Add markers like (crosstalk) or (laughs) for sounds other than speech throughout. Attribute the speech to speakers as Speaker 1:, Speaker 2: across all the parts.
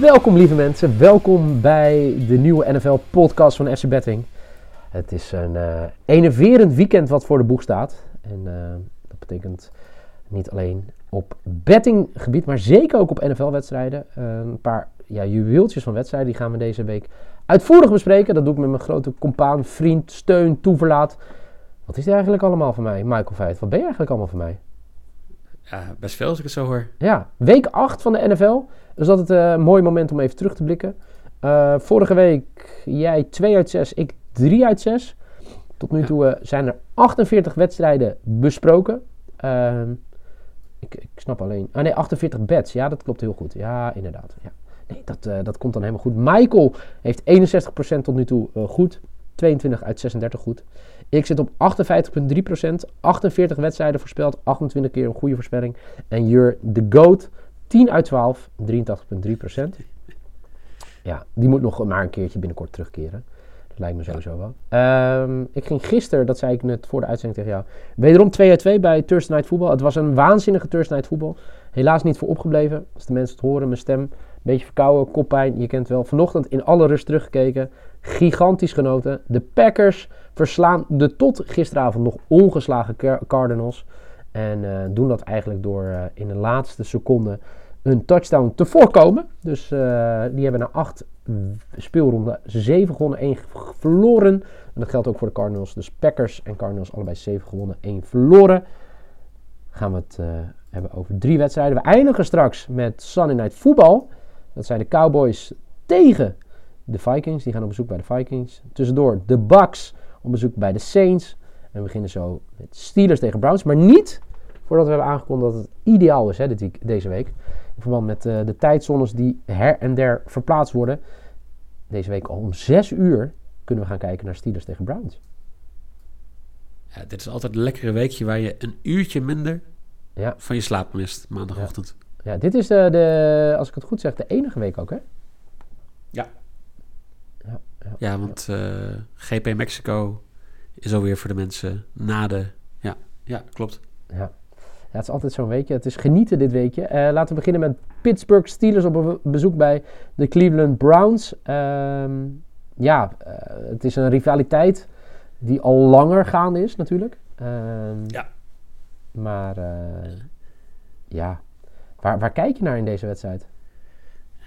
Speaker 1: Welkom lieve mensen, welkom bij de nieuwe NFL-podcast van FC Betting. Het is een uh, enerverend weekend wat voor de boeg staat. En uh, dat betekent niet alleen op bettinggebied, maar zeker ook op NFL-wedstrijden. Uh, een paar ja, juweeltjes van wedstrijden, die gaan we deze week uitvoerig bespreken. Dat doe ik met mijn grote compaan, vriend, steun, toeverlaat. Wat is er eigenlijk allemaal van mij, Michael Veit? Wat ben je eigenlijk allemaal van mij?
Speaker 2: Ja, best veel als ik het zo hoor.
Speaker 1: Ja, week 8 van de NFL. Dus dat het een mooi moment om even terug te blikken. Uh, vorige week jij 2 uit 6, ik 3 uit 6. Tot nu toe uh, zijn er 48 wedstrijden besproken. Uh, ik, ik, snap alleen. Ah nee, 48 bets. Ja, dat klopt heel goed. Ja, inderdaad. Ja. Nee, dat, dat komt dan helemaal goed. Michael heeft 61% tot nu toe goed. 22 uit 36 goed. Ik zit op 58,3%. 48 wedstrijden voorspeld. 28 keer een goede voorspelling. En Jur, de GOAT. 10 uit 12, 83,3%. Ja, die moet nog maar een keertje binnenkort terugkeren. Dat lijkt me sowieso wel. Um, ik ging gisteren, dat zei ik net voor de uitzending tegen jou, wederom 2 uit 2 bij Thursday Night Football. Het was een waanzinnige Thursday Night Football. Helaas niet voor opgebleven. Als de mensen het horen, mijn stem, een beetje verkouden, koppijn, je kent wel. Vanochtend in alle rust teruggekeken. Gigantisch genoten. De Packers verslaan de tot gisteravond nog ongeslagen Cardinals. En uh, doen dat eigenlijk door uh, in de laatste seconde een touchdown te voorkomen. Dus uh, die hebben na acht speelronden 7 gewonnen, 1 verloren. En dat geldt ook voor de Cardinals. Dus Packers en Cardinals allebei 7 gewonnen, 1 verloren. Gaan we het hebben over drie wedstrijden. We eindigen straks met Sunday Night Football. Dat zijn de Cowboys tegen de Vikings. Die gaan op bezoek bij de Vikings. Tussendoor de Bucks op bezoek bij de Saints. En we beginnen zo met Steelers tegen Browns. Maar niet voordat we hebben aangekondigd dat het ideaal is hè, dit week, deze week. In verband met uh, de tijdzones die her en der verplaatst worden. Deze week al om 6 uur kunnen we gaan kijken naar Steelers tegen Browns.
Speaker 2: Ja, dit is altijd een lekkere weekje waar je een uurtje minder ja. van je slaap mist maandagochtend.
Speaker 1: Ja, ja dit is de, de, als ik het goed zeg, de enige week ook hè?
Speaker 2: Ja. Ja, want uh, GP Mexico is alweer voor de mensen na de... Ja, ja klopt.
Speaker 1: Ja. Ja, het is altijd zo'n weekje. Het is genieten dit weekje. Uh, laten we beginnen met Pittsburgh Steelers op bezoek bij de Cleveland Browns. Uh, ja, uh, het is een rivaliteit die al langer gaande is natuurlijk. Ehm,
Speaker 2: ja.
Speaker 1: Maar eh, ja, waar, waar kijk je naar in deze wedstrijd?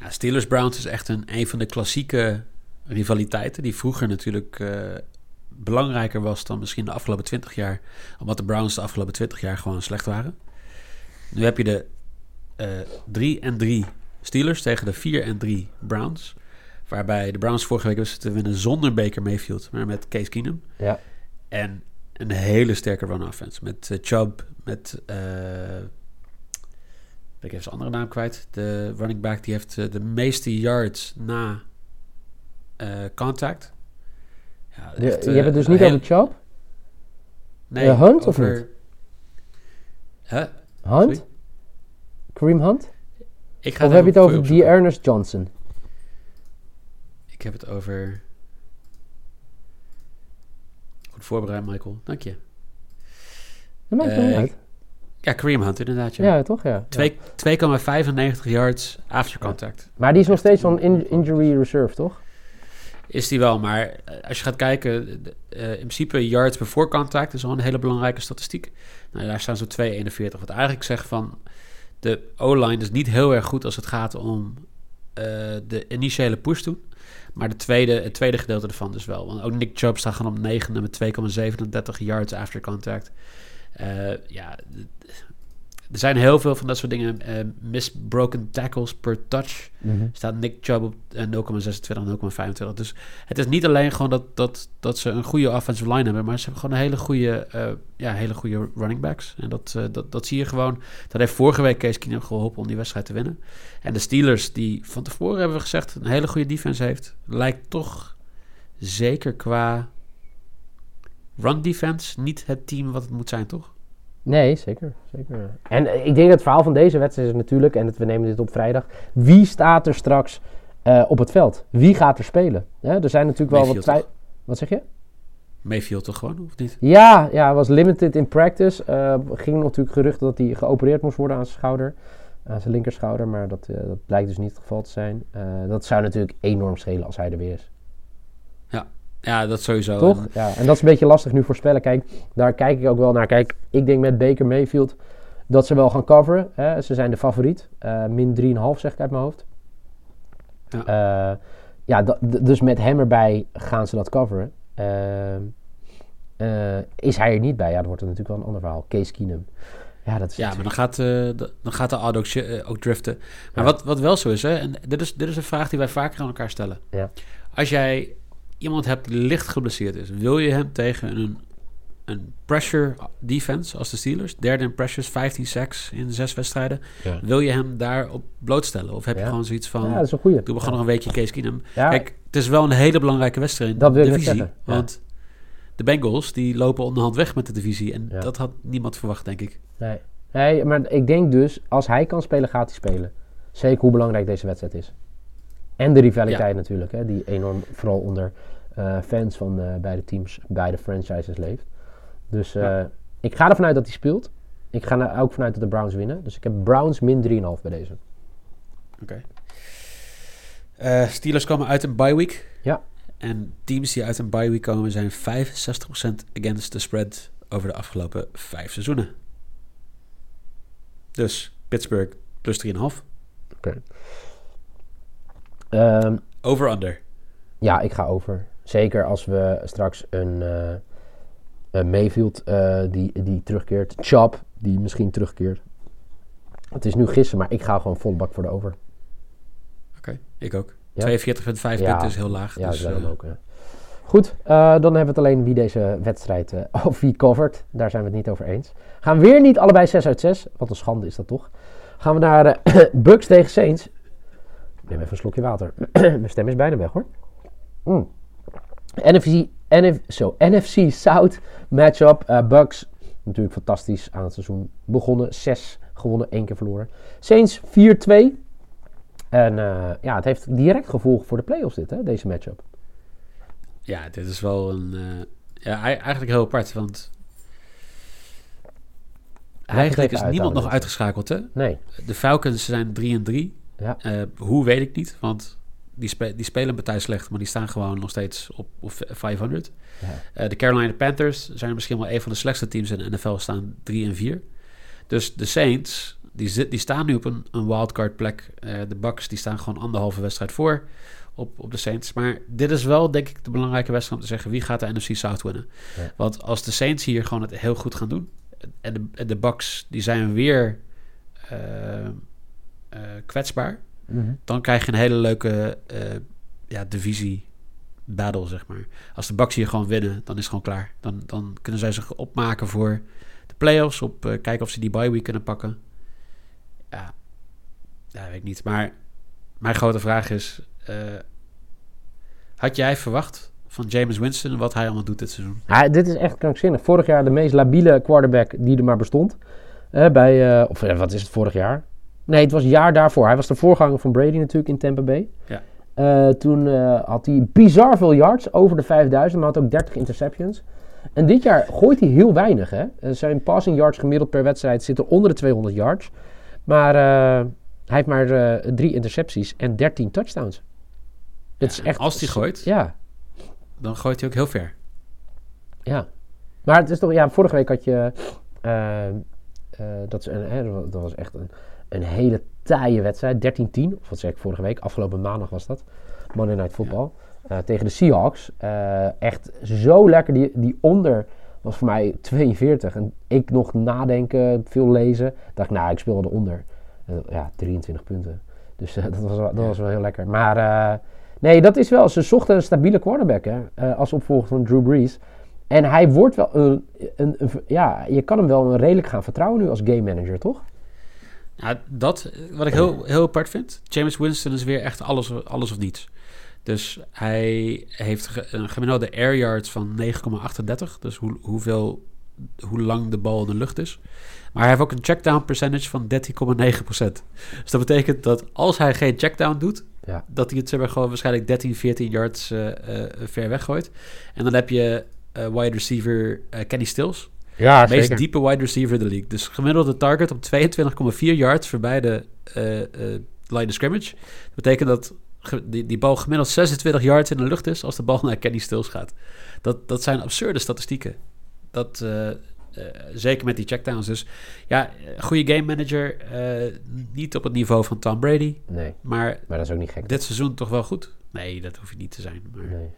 Speaker 2: Ja, Steelers Browns is echt een, een van de klassieke rivaliteiten die vroeger natuurlijk belangrijker was dan misschien de afgelopen 20 jaar. Omdat de Browns de afgelopen 20 jaar gewoon slecht waren. Nu heb je de uh, 3 en 3 Steelers tegen de 4 en 3 Browns. Waarbij de Browns vorige week was te winnen zonder Baker Mayfield, maar met Case Keenum.
Speaker 1: Ja.
Speaker 2: En een hele sterke run offense. Met uh, Chubb, met. Uh, ik even zijn andere naam kwijt. De running back die heeft de meeste yards na contact.
Speaker 1: Ja, echt, je hebt het dus niet heel... over Chubb?
Speaker 2: Nee,
Speaker 1: uh, Hunt
Speaker 2: over...
Speaker 1: of niet?
Speaker 2: Huh?
Speaker 1: Hunt? Sorry? Kareem Hunt?
Speaker 2: Ik ga
Speaker 1: of heb je het over die Ernest Johnson?
Speaker 2: Ik heb het over... Goed voorbereid, Michael. Dank je.
Speaker 1: Dat maakt uh, niet uit.
Speaker 2: Ja, Kareem Hunt inderdaad. Ja,
Speaker 1: ja toch? Ja.
Speaker 2: 2,95 yards after contact.
Speaker 1: Maar die is nog steeds van in injury reserve, toch?
Speaker 2: Is die wel. Maar als je gaat kijken, uh, in principe yards before contact is al een hele belangrijke statistiek. Nou, daar staan zo 2,41. Wat eigenlijk zegt van de O-line is niet heel erg goed als het gaat om uh, de initiële push doen. Maar de tweede, het tweede gedeelte ervan dus wel. Want ook Nick Chubb staat gewoon op 9 met 2,37 yards after contact. Uh, ja, er zijn heel veel van dat soort dingen. Uh, misbroken tackles per touch.
Speaker 1: Mm-hmm.
Speaker 2: Staat Nick Chubb op uh, 0,26, 0,25. Dus het is niet alleen gewoon dat, dat, dat ze een goede offensive line hebben. Maar ze hebben gewoon een hele goede, uh, ja, hele goede running backs. En dat, uh, dat, dat zie je gewoon. Dat heeft vorige week Case Keenum geholpen om die wedstrijd te winnen. En de Steelers, die van tevoren hebben we gezegd een hele goede defense heeft. Lijkt toch zeker qua run defense niet het team wat het moet zijn, toch?
Speaker 1: Nee, zeker, zeker. En ik denk dat het verhaal van deze wedstrijd is natuurlijk, en dat we nemen dit op vrijdag, wie staat er straks uh, op het veld? Wie gaat er spelen? Ja, er zijn natuurlijk wel wat. Wat zeg je?
Speaker 2: Mayfield toch gewoon, of niet?
Speaker 1: Ja, ja, was limited in practice. Uh, ging natuurlijk geruchten dat hij geopereerd moest worden aan zijn schouder. aan zijn linkerschouder. Maar dat, eh, dat blijkt dus niet het geval te zijn. Eh, dat zou natuurlijk enorm schelen als hij er weer is.
Speaker 2: Ja, dat sowieso.
Speaker 1: Toch?
Speaker 2: En-
Speaker 1: Ja, en dat is een beetje lastig nu voorspellen. Kijk, daar kijk ik ook wel naar. Kijk, ik denk met Baker Mayfield dat ze wel gaan coveren. Hè. Ze zijn de favoriet. Eh, min 3,5 zeg ik uit mijn hoofd. Ja, ja dat- d- dus met hem erbij gaan ze dat coveren. Eh, is hij er niet bij? Ja, dan wordt het natuurlijk wel een ander verhaal. Case Keenum. Ja, dat is
Speaker 2: Ja, maar dan gaat, eh, de- dan gaat de odd ook, eh, driften. Maar
Speaker 1: Ja.
Speaker 2: wat, wat wel zo is, hè, en dit is, dit is een vraag die wij vaker aan elkaar stellen.
Speaker 1: Ja.
Speaker 2: Als jij iemand hebt die licht geblesseerd is, wil je hem tegen een, een pressure defense als de Steelers, derde in pressures, 15 sacks in zes wedstrijden,
Speaker 1: Ja.
Speaker 2: wil je hem daarop blootstellen? Of heb je
Speaker 1: Ja.
Speaker 2: gewoon zoiets van,
Speaker 1: Ja, dat is een goeie.
Speaker 2: doe we gewoon nog een weekje Case Keenum?
Speaker 1: Ja,
Speaker 2: Kijk, het is wel een hele belangrijke wedstrijd in
Speaker 1: Dat wil
Speaker 2: de divisie. Want de Bengals, die lopen onderhand weg met de divisie. En
Speaker 1: Ja.
Speaker 2: dat had niemand verwacht, denk ik.
Speaker 1: Nee. nee, maar ik denk dus, als hij kan spelen, gaat hij spelen. Zeker hoe belangrijk deze wedstrijd is. En de rivaliteit natuurlijk, hè, die enorm vooral onder eh, fans van eh, beide teams, beide franchises leeft. Dus eh,
Speaker 2: Ja.
Speaker 1: ik ga ervan uit dat hij speelt. Ik ga er ook vanuit dat de Browns winnen. Dus ik heb Browns min 3,5 bij deze.
Speaker 2: Oké. Eh, Steelers komen uit een bye week.
Speaker 1: Ja.
Speaker 2: En teams die uit een bye week komen zijn 65% against the spread over de afgelopen vijf seizoenen. Dus Pittsburgh plus 3,5.
Speaker 1: Ehm,
Speaker 2: Over-under.
Speaker 1: ja, ik ga over. Zeker als we straks een, eh een Mayfield eh, die, die terugkeert. Chop, die misschien terugkeert. Het is nu gissen, maar ik ga gewoon volle bak voor de over.
Speaker 2: Oké, ik ook.
Speaker 1: Ja?
Speaker 2: 42,5
Speaker 1: Ja.
Speaker 2: punten is heel laag.
Speaker 1: Ja,
Speaker 2: dus,
Speaker 1: dat
Speaker 2: eh,
Speaker 1: ook. Ja. Goed, dan hebben we het alleen wie deze wedstrijd (laughs) of wie covert. Daar zijn we het niet over eens. Gaan we weer niet allebei 6 uit 6. Wat een schande is dat toch? Gaan we naar eh (clears throat) Bucks tegen Saints. Ik neem even een slokje water. (clears throat) Mijn stem is bijna weg hoor. Mm. NFC, NF, zo, NFC South matchup. eh Bucks, natuurlijk fantastisch aan het seizoen begonnen. 6 gewonnen, 1 keer verloren. Saints 4-2. En eh, ja, het heeft direct gevolgen voor de playoffs dit, hè, deze matchup.
Speaker 2: Ja, dit is wel een... eh, ja, ei- eigenlijk heel apart, want... Eigenlijk is niemand nog uitgeschakeld, hè?
Speaker 1: Nee.
Speaker 2: De Falcons zijn 3 en 3.
Speaker 1: Ja.
Speaker 2: Eh, hoe weet ik niet, want die, spe- die spelen een partij slecht, maar die staan gewoon nog steeds op, op 500.
Speaker 1: Ja.
Speaker 2: Eh, de Carolina Panthers zijn misschien wel een van de slechtste teams in de NFL, staan 3 en 4. Dus de Saints, die, zit, die staan nu op een, een wildcard plek. Eh, de Bucks, die staan gewoon anderhalve wedstrijd voor op, op de Saints. Maar dit is wel, denk ik, de belangrijke wedstrijd om te zeggen wie gaat de NFC South winnen.
Speaker 1: Ja.
Speaker 2: Want als de Saints hier gewoon het heel goed gaan doen en de, de Bucks, die zijn weer eh, kwetsbaar
Speaker 1: Mhm.
Speaker 2: dan krijg je een hele leuke eh, ja, divisie battle, zeg maar. Als de Bucks hier gewoon winnen, dan is het gewoon klaar. Dan, dan kunnen zij zich opmaken voor de playoffs, op eh, kijken of ze die bye week kunnen pakken. Ja, ja weet ik niet. Maar mijn grote vraag is, had jij verwacht van James Winston wat hij allemaal doet dit seizoen?
Speaker 1: Ja, dit is echt krankzinnig. Vorig jaar de meest labiele quarterback die er maar bestond. Bij, of wat is het vorig jaar? Nee, het was het jaar daarvoor. Hij was de voorganger van Brady natuurlijk in Tampa Bay.
Speaker 2: Ja.
Speaker 1: Eh, toen eh, had hij bizar veel yards, over de 5000, maar had ook 30 interceptions. En dit jaar gooit hij heel weinig. Hè? Eh, zijn passing yards gemiddeld per wedstrijd zitten onder de 200 yards. Maar hij heeft maar drie intercepties en 13 touchdowns. Dit is echt,
Speaker 2: als hij gooit.
Speaker 1: Ja,
Speaker 2: Dan gooit hij ook heel ver.
Speaker 1: Ja. Maar het is toch, ja, vorige week had je, dat, is een, hè, dat was echt een, een hele taaie wedstrijd, 13-10, of wat zeg ik vorige week, afgelopen maandag was dat, Monday Night Football, eh, tegen de Seahawks. Eh, echt zo lekker, die, die onder was voor mij 42 en ik nog nadenken, veel lezen, dacht ik, nou, ik speel wel de onder. Eh, ja, 23 punten. Dus dat, was, wel- dat was wel heel lekker. Maar nee, dat is wel, ze zochten een stabiele quarterback hè, als opvolger van Drew Brees. En hij wordt wel een, een, een- ja, je kan hem wel redelijk gaan vertrouwen nu als game manager, toch?
Speaker 2: Ja, dat, wat ik heel, heel apart vind. James Winston is weer echt alles, alles of niets. Dus hij heeft een gemiddelde air yards van 9,38. Dus hoe, hoeveel, hoe lang de bal in de lucht is. Maar hij heeft ook een checkdown percentage van 13,9%. Dus dat betekent dat als hij geen checkdown doet...
Speaker 1: Ja.
Speaker 2: dat hij het zeg maar, gewoon waarschijnlijk 13, 14 yards eh, ver weggooit. En dan heb je eh, wide receiver Kenny Stills.
Speaker 1: Ja,
Speaker 2: De meest diepe wide receiver in de league. Dus gemiddelde target op 22,4 yards voorbij de eh, eh, line of scrimmage. Dat betekent dat die, die bal gemiddeld 26 yards in de lucht is als de bal naar Kenny Stills gaat. Dat, dat zijn absurde statistieken. Dat, eh, zeker met die checkdowns. Dus ja, goede game manager. niet op het niveau van Tom Brady.
Speaker 1: Nee,
Speaker 2: Maar
Speaker 1: maar dat is ook niet gek.
Speaker 2: dit seizoen toch wel goed. Nee, dat hoef je niet te zijn. Maar
Speaker 1: Nee.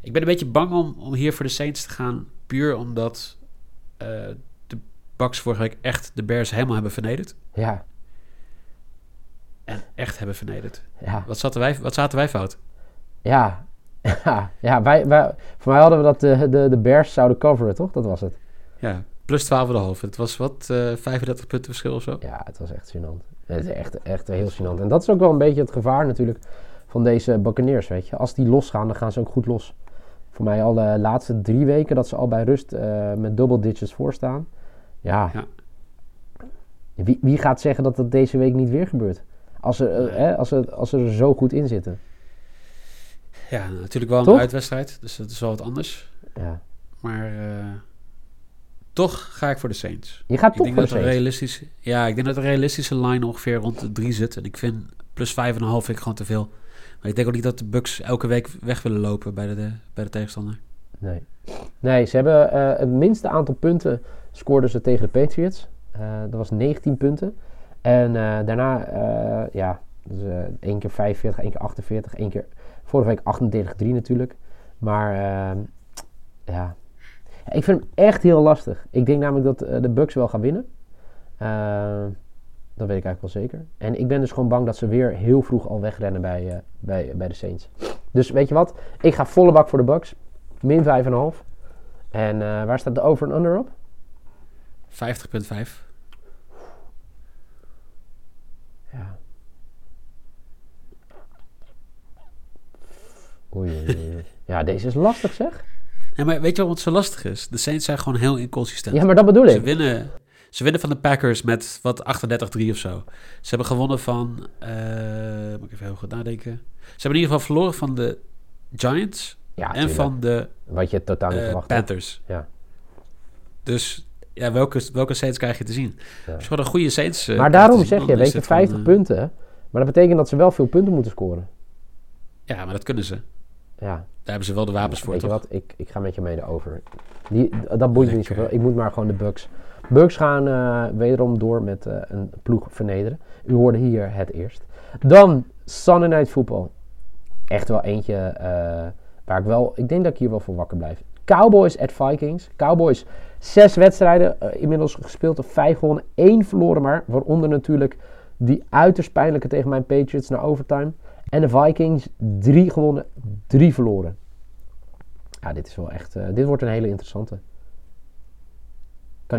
Speaker 2: ik ben een beetje bang om, om hier voor de Saints te gaan. Puur omdat de Bucks vorige week echt de Bears helemaal hebben vernederd.
Speaker 1: Ja,
Speaker 2: En echt hebben vernederd.
Speaker 1: ja,
Speaker 2: Wat zaten wij, wat zaten wij fout?
Speaker 1: ja. Ja, (laughs) ja wij, wij, voor mij hadden we dat de, de, de Bears zouden coveren, toch? Dat was het.
Speaker 2: Ja, plus 12,5. Het was wat, eh 35 punten verschil of zo.
Speaker 1: Ja, het was echt gênant. Het is echt, echt heel gênant. En dat is ook wel een beetje het gevaar natuurlijk van deze Buccaneers, weet je. Als die losgaan, dan gaan ze ook goed los. Voor mij al de laatste drie weken dat ze al bij rust eh, met double digits voorstaan. Ja.
Speaker 2: Ja.
Speaker 1: Wie, wie gaat zeggen dat dat deze week niet weer gebeurt? Als ze, eh, hè, als ze, als ze er zo goed in zitten.
Speaker 2: Ja, natuurlijk wel een uitwedstrijd. Dus dat is wel wat anders.
Speaker 1: Ja.
Speaker 2: Maar eh, toch ga ik voor de Saints.
Speaker 1: Je gaat
Speaker 2: Ik
Speaker 1: toch
Speaker 2: denk
Speaker 1: voor
Speaker 2: dat
Speaker 1: de
Speaker 2: realistische, ja, ik denk dat een realistische line ongeveer rond de 3 zit. En ik vind plus 5,5 vind ik gewoon te veel. Maar ik denk ook niet dat de Bucks elke week weg willen lopen bij de, bij de tegenstander.
Speaker 1: Nee. Nee, ze hebben eh, het minste aantal punten scoorden ze tegen de Patriots. Eh, dat was 19 punten. En eh, daarna, ja, dus, één keer 45, één keer 48, één keer vorige week 38-3 natuurlijk. Maar ja. Ik vind hem echt heel lastig. Ik denk namelijk dat de Bucks wel gaan winnen. Dat weet ik eigenlijk wel zeker. En ik ben dus gewoon bang dat ze weer heel vroeg al wegrennen bij, eh, bij, bij de Saints. Dus weet je wat? Ik ga volle bak voor de Bucks. Min 5,5. En eh, waar staat de over en under op?
Speaker 2: 50,5.
Speaker 1: Ja. Oei, oei, oei. Ja, deze is lastig zeg.
Speaker 2: Ja, maar weet je wat zo lastig is? De Saints zijn gewoon heel inconsistent.
Speaker 1: Ja, maar dat bedoel
Speaker 2: Ze
Speaker 1: ik.
Speaker 2: winnen, ze winnen van de Packers met wat 38-3 of zo. Ze hebben gewonnen van. eh, moet ik even heel goed nadenken. Ze hebben in ieder geval verloren van de Giants
Speaker 1: Ja,
Speaker 2: en
Speaker 1: tuurlijk.
Speaker 2: van de
Speaker 1: Wat je totaal niet
Speaker 2: eh,
Speaker 1: verwacht.
Speaker 2: Panthers.
Speaker 1: Ja.
Speaker 2: Dus ja, welke, welke Saints krijg je te zien?
Speaker 1: Ja.
Speaker 2: Als je gewoon een goede Saints. eh,
Speaker 1: Maar daarom zeg je,
Speaker 2: is
Speaker 1: weet je,
Speaker 2: het gewoon,
Speaker 1: 50
Speaker 2: eh,
Speaker 1: punten. Maar dat betekent dat ze wel veel punten moeten scoren.
Speaker 2: Ja, maar dat kunnen ze.
Speaker 1: Ja,
Speaker 2: Daar hebben ze wel de wapens voor,
Speaker 1: weet je wat? Ik, ik ga met je mee de over. Die, dat boeit me niet zoveel. Ik moet maar gewoon de Bucks. Bucks gaan eh, wederom door met eh, een ploeg vernederen. U hoorde hier het eerst. Dan Sunday Night Football. Echt wel eentje eh, waar ik wel... Ik denk dat ik hier wel voor wakker blijf. Cowboys at Vikings. Cowboys, zes wedstrijden inmiddels gespeeld. Of vijf gewonnen, één verloren maar. Waaronder natuurlijk die uiterst pijnlijke tegen mijn Patriots naar overtime. En de Vikings, drie gewonnen, drie verloren. Ja, dit is wel echt... dit wordt een hele interessante.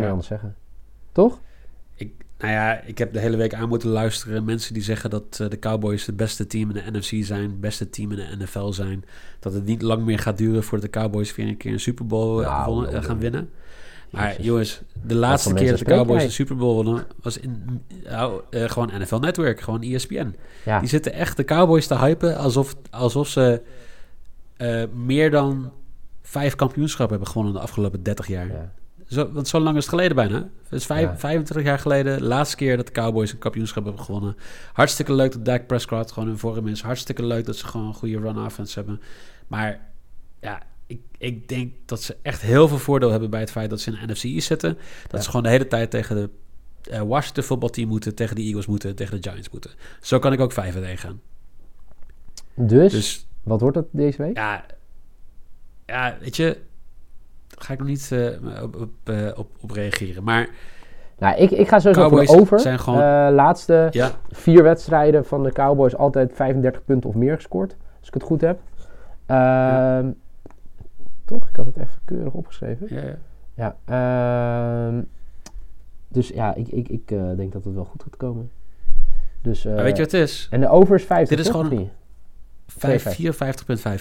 Speaker 1: Kan niet
Speaker 2: Ja.
Speaker 1: anders zeggen. Toch?
Speaker 2: Ik, nou ja, ik heb de hele week aan moeten luisteren. Mensen die zeggen dat eh, de Cowboys het beste team in de NFC zijn, het beste team in de NFL zijn. Dat het niet lang meer gaat duren voordat de Cowboys weer een keer een Super Bowl eh,
Speaker 1: Nou,
Speaker 2: eh,
Speaker 1: nou,
Speaker 2: gaan
Speaker 1: nou.
Speaker 2: winnen. Maar
Speaker 1: Jezus.
Speaker 2: jongens, de laatste keer dat de Cowboys een Super Bowl wonnen was in eh, gewoon NFL Network, gewoon ESPN.
Speaker 1: Ja.
Speaker 2: Die zitten echt de Cowboys te hypen alsof, alsof ze meer dan vijf kampioenschappen hebben gewonnen de afgelopen 30 jaar.
Speaker 1: ja.
Speaker 2: Zo, want zo lang is het geleden bijna. Het is vijf,
Speaker 1: Ja.
Speaker 2: 25 jaar geleden. De laatste keer dat de Cowboys een kampioenschap hebben gewonnen. Hartstikke leuk dat Dak Prescott gewoon in vorm is. Hartstikke leuk dat ze gewoon een goede run offense hebben. Maar ja, ik, ik denk dat ze echt heel veel voordeel hebben bij het feit dat ze in de NFC East zitten. Dat
Speaker 1: Ja.
Speaker 2: ze gewoon de hele tijd tegen de eh, Washington voetbalteam moeten, tegen de Eagles moeten, tegen de Giants moeten. Zo kan ik ook vijf tegen gaan.
Speaker 1: Dus,
Speaker 2: Dus
Speaker 1: wat wordt het deze week?
Speaker 2: ja, ja, weet je, ga ik nog niet eh, op, op, eh, op, op reageren. Maar
Speaker 1: Nou, ik, ik ga sowieso voor de over.
Speaker 2: zijn gewoon-
Speaker 1: Eh, laatste
Speaker 2: ja,
Speaker 1: vier wedstrijden van de Cowboys altijd 35 punten of meer gescoord. Als ik het goed heb. Ehm, Toch? Ik had het even keurig opgeschreven.
Speaker 2: ja, ja.
Speaker 1: Ja. ehm, dus ja, ik, ik, ik denk dat het wel goed gaat komen. Dus,
Speaker 2: weet je wat het is?
Speaker 1: En de over is 50,
Speaker 2: Dit is gewoon
Speaker 1: of niet?
Speaker 2: Vijf-
Speaker 1: 52.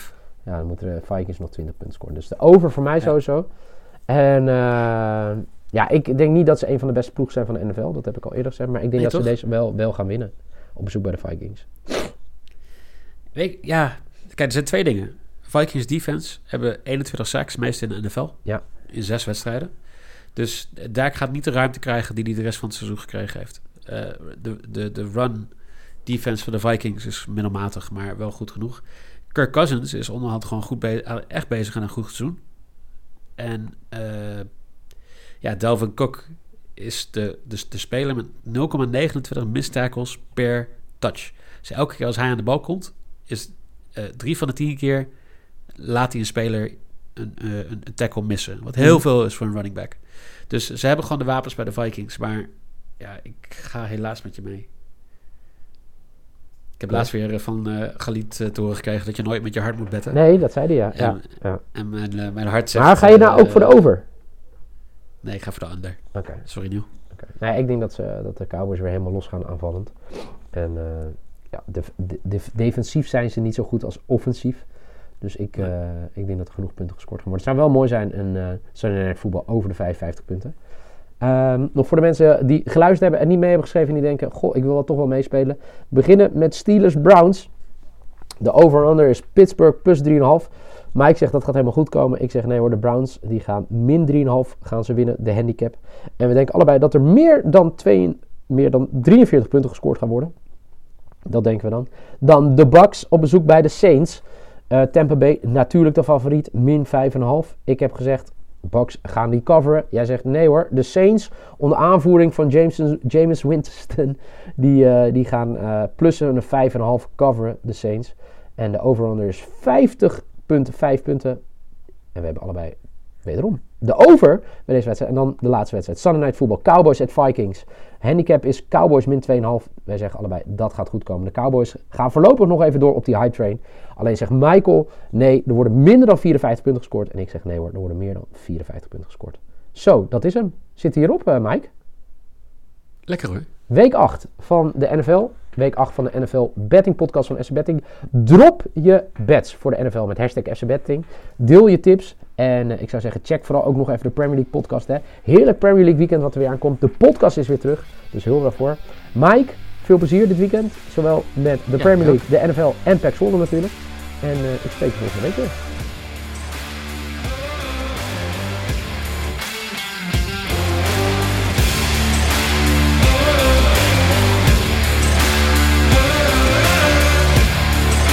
Speaker 2: 54,5.
Speaker 1: Ja, dan moeten de Vikings nog 20 punten scoren. Dus de over voor mij
Speaker 2: Ja.
Speaker 1: sowieso. En eh, ja, ik denk niet dat ze een van de beste ploegen zijn van de NFL. Dat heb ik al eerder gezegd. Maar ik denk
Speaker 2: Nee,
Speaker 1: dat
Speaker 2: toch?
Speaker 1: ze deze wel, wel gaan winnen. Op bezoek bij de Vikings.
Speaker 2: Weet ja, kijk, er zijn twee dingen. Vikings defense hebben 21 sacks, meest in de NFL.
Speaker 1: Ja.
Speaker 2: In zes wedstrijden. Dus Dak gaat niet de ruimte krijgen die hij de rest van het seizoen gekregen heeft. eh, de, de, de run defense van de Vikings is middelmatig, maar wel goed genoeg. Kirk Cousins is onderhand gewoon goed be eh, echt bezig aan een goed seizoen. En uh, ja, Delvin Cook is de, de, de speler met 0,29 missed tackles per touch. Dus elke keer als hij aan de bal komt, is uh, drie van de tien keer laat hij een speler een, uh, een, een, tackle missen. Wat heel veel is voor een running back. Dus ze hebben gewoon de wapens bij de Vikings. Maar ja, ik ga helaas met je mee. Ik heb laatst weer van uh, Galit uh, te horen gekregen dat je nooit met je hart moet betten.
Speaker 1: Nee, dat zei hij ja.
Speaker 2: En,
Speaker 1: ja.
Speaker 2: en mijn, mijn hart zegt...
Speaker 1: Maar ga je nou ook voor de over?
Speaker 2: Nee, ik ga voor de under.
Speaker 1: Oké. Okay.
Speaker 2: Sorry, Nieuw.
Speaker 1: Okay. Nee, ik denk dat, ze, dat de Cowboys weer helemaal los gaan aanvallend. En ja, de, de, de, defensief zijn ze niet zo goed als offensief. Dus ik, uh, ik denk dat er genoeg punten gescoord gaan worden. Het zou wel mooi zijn een uh, Sunday Night voetbal over de 55 punten. Um, nog voor de mensen die geluisterd hebben en niet mee hebben geschreven en die denken... Goh, ik wil wel toch wel meespelen. Beginnen met Steelers-Browns. De over-under is Pittsburgh plus 3,5. Mike zegt dat gaat helemaal goed komen. Ik zeg nee hoor, de Browns die gaan min 3,5 gaan ze winnen, de handicap. En we denken allebei dat er meer dan, twee, meer dan 43 punten gescoord gaan worden. Dat denken we dan. Dan de Bucks op bezoek bij de Saints. Uh, Tampa Bay natuurlijk de favoriet, min 5,5. Ik heb gezegd, Bucks gaan die coveren. Jij zegt nee hoor. De Saints onder aanvoering van James, James Winston, (laughs) die, uh, die gaan uh, plussen een 5,5 coveren, de Saints. En de over-under is 50 punten, 5 punten. En we hebben allebei wederom de over bij deze wedstrijd. En dan de laatste wedstrijd. Sunday Night Football. Cowboys at Vikings. Handicap is Cowboys min 2,5. Wij zeggen allebei dat gaat goed komen. De Cowboys gaan voorlopig nog even door op die high train. Alleen zegt Michael nee, er worden minder dan 54 punten gescoord. En ik zeg nee hoor, er worden meer dan 54 punten gescoord. Zo, dat is hem. Zit hierop, uh, Mike?
Speaker 2: Lekker hoor.
Speaker 1: Week 8 van de NFL. Week 8 van de NFL Betting Podcast van SC Betting. Drop je bets voor de NFL met hashtag SC Betting. Deel je tips. En uh, ik zou zeggen, check vooral ook nog even de Premier League podcast. Hè. Heerlijk Premier League weekend wat er weer aankomt. De podcast is weer terug. Dus heel erg voor. Mike, veel plezier dit weekend. Zowel met de ja, Premier League, de NFL en PAX Zwolle natuurlijk. En uh, ik spreek je volgende week weer.